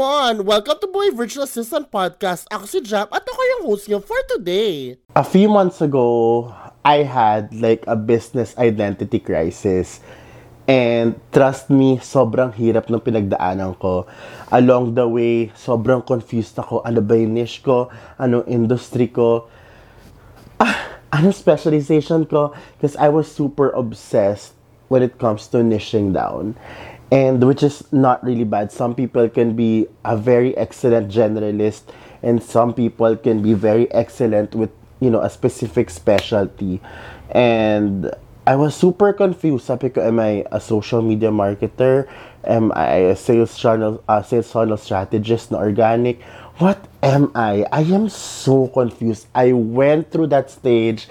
come on! Welcome to Boy Virtual Assistant Podcast. Ako si Jam at ako yung host niyo for today. A few months ago, I had like a business identity crisis. And trust me, sobrang hirap ng pinagdaanan ko. Along the way, sobrang confused ako. Ano ba yung niche ko? Anong industry ko? Ah, anong specialization ko? Because I was super obsessed when it comes to niching down. And which is not really bad. Some people can be a very excellent generalist and some people can be very excellent with, you know, a specific specialty. And I was super confused. Sabi ko, am I a social media marketer? Am I a sales channel, uh, sales channel strategist na organic? What am I? I am so confused. I went through that stage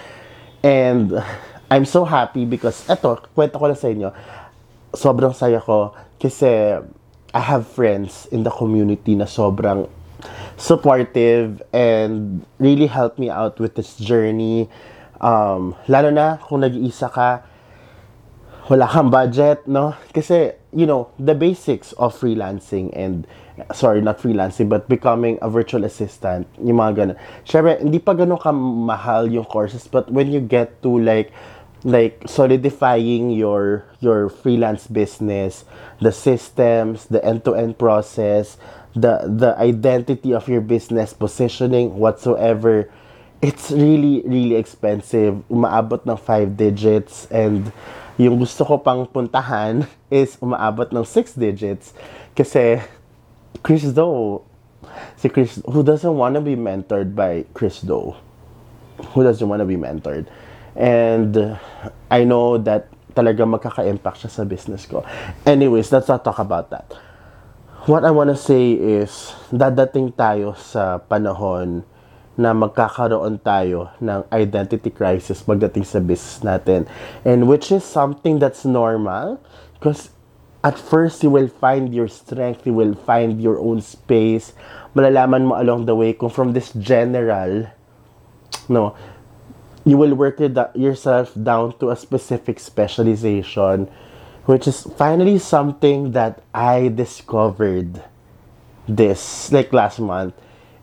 and I'm so happy because eto, kwento ko lang sa inyo sobrang saya ko kasi I have friends in the community na sobrang supportive and really help me out with this journey. Um, lalo na kung nag-iisa ka, wala kang budget, no? Kasi, you know, the basics of freelancing and, sorry, not freelancing, but becoming a virtual assistant, yung mga ganun. Siyempre, hindi pa ganun kamahal yung courses, but when you get to like, like solidifying your your freelance business the systems the end-to-end process the the identity of your business positioning whatsoever. It's really really expensive. Umaabot ng 5 digits. And yung gusto ko pang puntahan is umaabot ng 6 digits. Kasi Chris Doe si Chris who doesn't want to be mentored by Chris Doe? Who doesn't want to be mentored And I know that talaga magkaka-impact siya sa business ko. Anyways, let's not talk about that. What I want to say is, dadating tayo sa panahon na magkakaroon tayo ng identity crisis pagdating sa business natin. And which is something that's normal because at first you will find your strength, you will find your own space. Malalaman mo along the way kung from this general, no, you will work yourself down to a specific specialization, which is finally something that I discovered this like last month.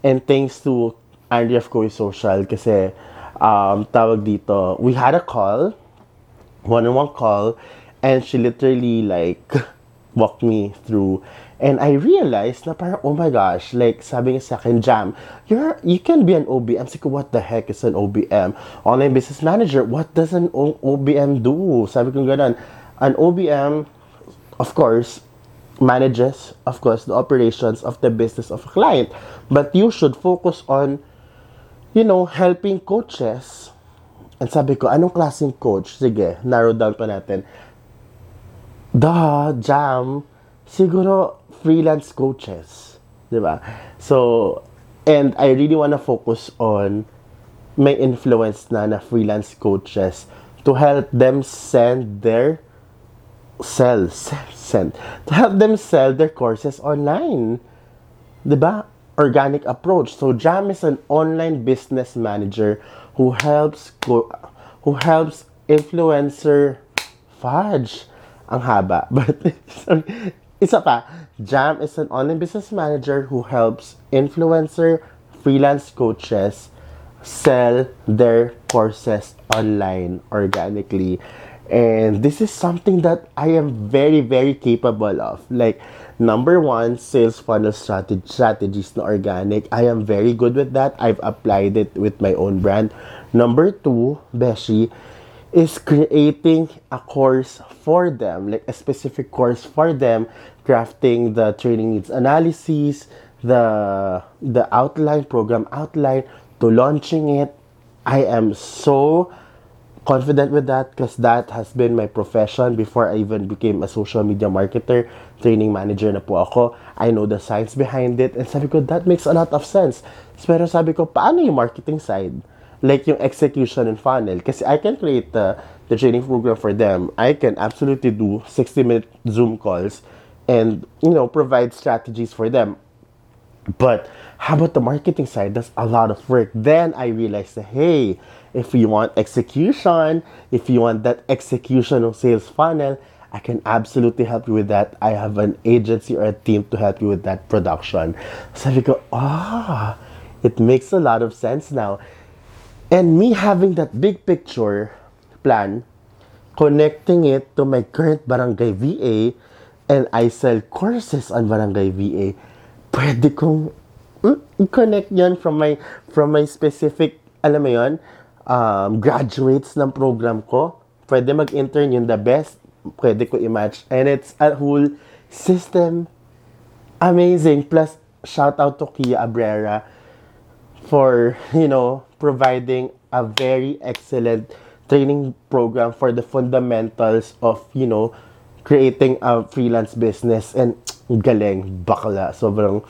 And thanks to Andrea of Koi Social kasi um, tawag dito, we had a call, one-on-one call, and she literally like walked me through And I realized na parang, oh my gosh, like sabi niya sa akin, Jam, you're, you can be an OBM. Sabi ko, what the heck is an OBM? Online Business Manager, what does an o- OBM do? Sabi ko ganun. An OBM, of course, manages, of course, the operations of the business of a client. But you should focus on, you know, helping coaches. And sabi ko, anong klaseng coach? Sige, narrow down pa natin. Duh, Jam, siguro freelance coaches, 'di ba? So, and I really want to focus on may influence na na freelance coaches to help them send their sell, sell, send, to help them sell their courses online. 'Di ba? Organic approach. So Jam is an online business manager who helps who helps influencer fudge ang haba. But isa pa, Jam is an online business manager who helps influencer freelance coaches sell their courses online organically. And this is something that I am very, very capable of. Like, number one, sales funnel strategy, strategies na organic. I am very good with that. I've applied it with my own brand. Number two, Beshi, is creating a course for them, like a specific course for them, crafting the training needs analysis, the the outline, program outline, to launching it. I am so confident with that because that has been my profession before I even became a social media marketer, training manager na po ako. I know the science behind it and sabi ko, that makes a lot of sense. Pero sabi ko, paano yung marketing side? Like yung execution and funnel. Kasi I can create the, the training program for them. I can absolutely do 60 minute Zoom calls and, you know, provide strategies for them. But how about the marketing side? That's a lot of work. Then I realized hey, if you want execution, if you want that execution of sales funnel, I can absolutely help you with that. I have an agency or a team to help you with that production. Sabi go, ah, it makes a lot of sense now. And me having that big picture plan, connecting it to my current barangay VA, and I sell courses on barangay VA, pwede kong mm, i-connect yan from my, from my specific, alam mo yun, um, graduates ng program ko. Pwede mag-intern yun the best. Pwede ko i-match. And it's a whole system. Amazing. Plus, shout out to Kia Abrera for, you know, providing a very excellent training program for the fundamentals of, you know, creating a freelance business. And galing, bakla. Sobrang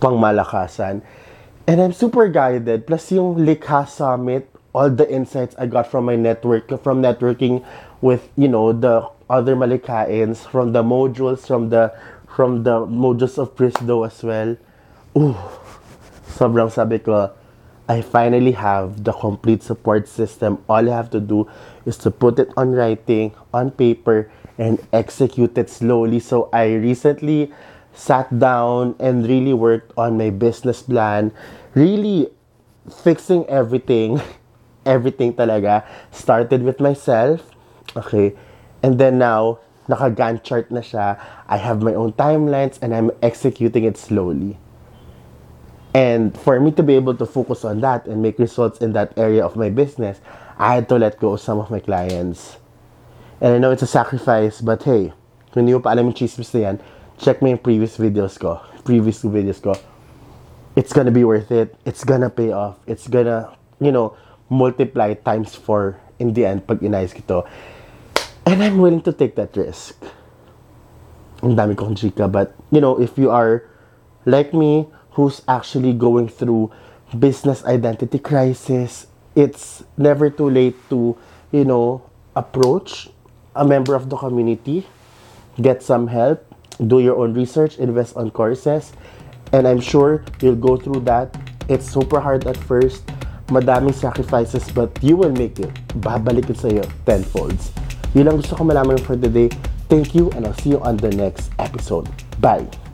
pangmalakasan. And I'm super guided. Plus yung Likha Summit, all the insights I got from my network, from networking with, you know, the other Malikains, from the modules, from the from the modules of Prisdo as well. Ooh, sobrang sabi ko, I finally have the complete support system. All I have to do is to put it on writing, on paper, and execute it slowly. So I recently sat down and really worked on my business plan, really fixing everything, everything talaga. Started with myself, okay, and then now, naka Gantt chart na siya. I have my own timelines and I'm executing it slowly. And for me to be able to focus on that and make results in that area of my business, I had to let go of some of my clients. And I know it's a sacrifice, but hey, kung mo pa alam yung chismis na yan, check yung previous videos ko. Previous videos ko. It's gonna be worth it. It's gonna pay off. It's gonna, you know, multiply times four in the end pag inayos ko to. And I'm willing to take that risk. Ang dami kong chika. But, you know, if you are like me, who's actually going through business identity crisis, it's never too late to, you know, approach a member of the community, get some help, do your own research, invest on courses, and I'm sure you'll go through that. It's super hard at first, madaming sacrifices, but you will make it. Babalik it sa'yo tenfolds. Yun lang gusto ko malaman for the day. Thank you, and I'll see you on the next episode. Bye!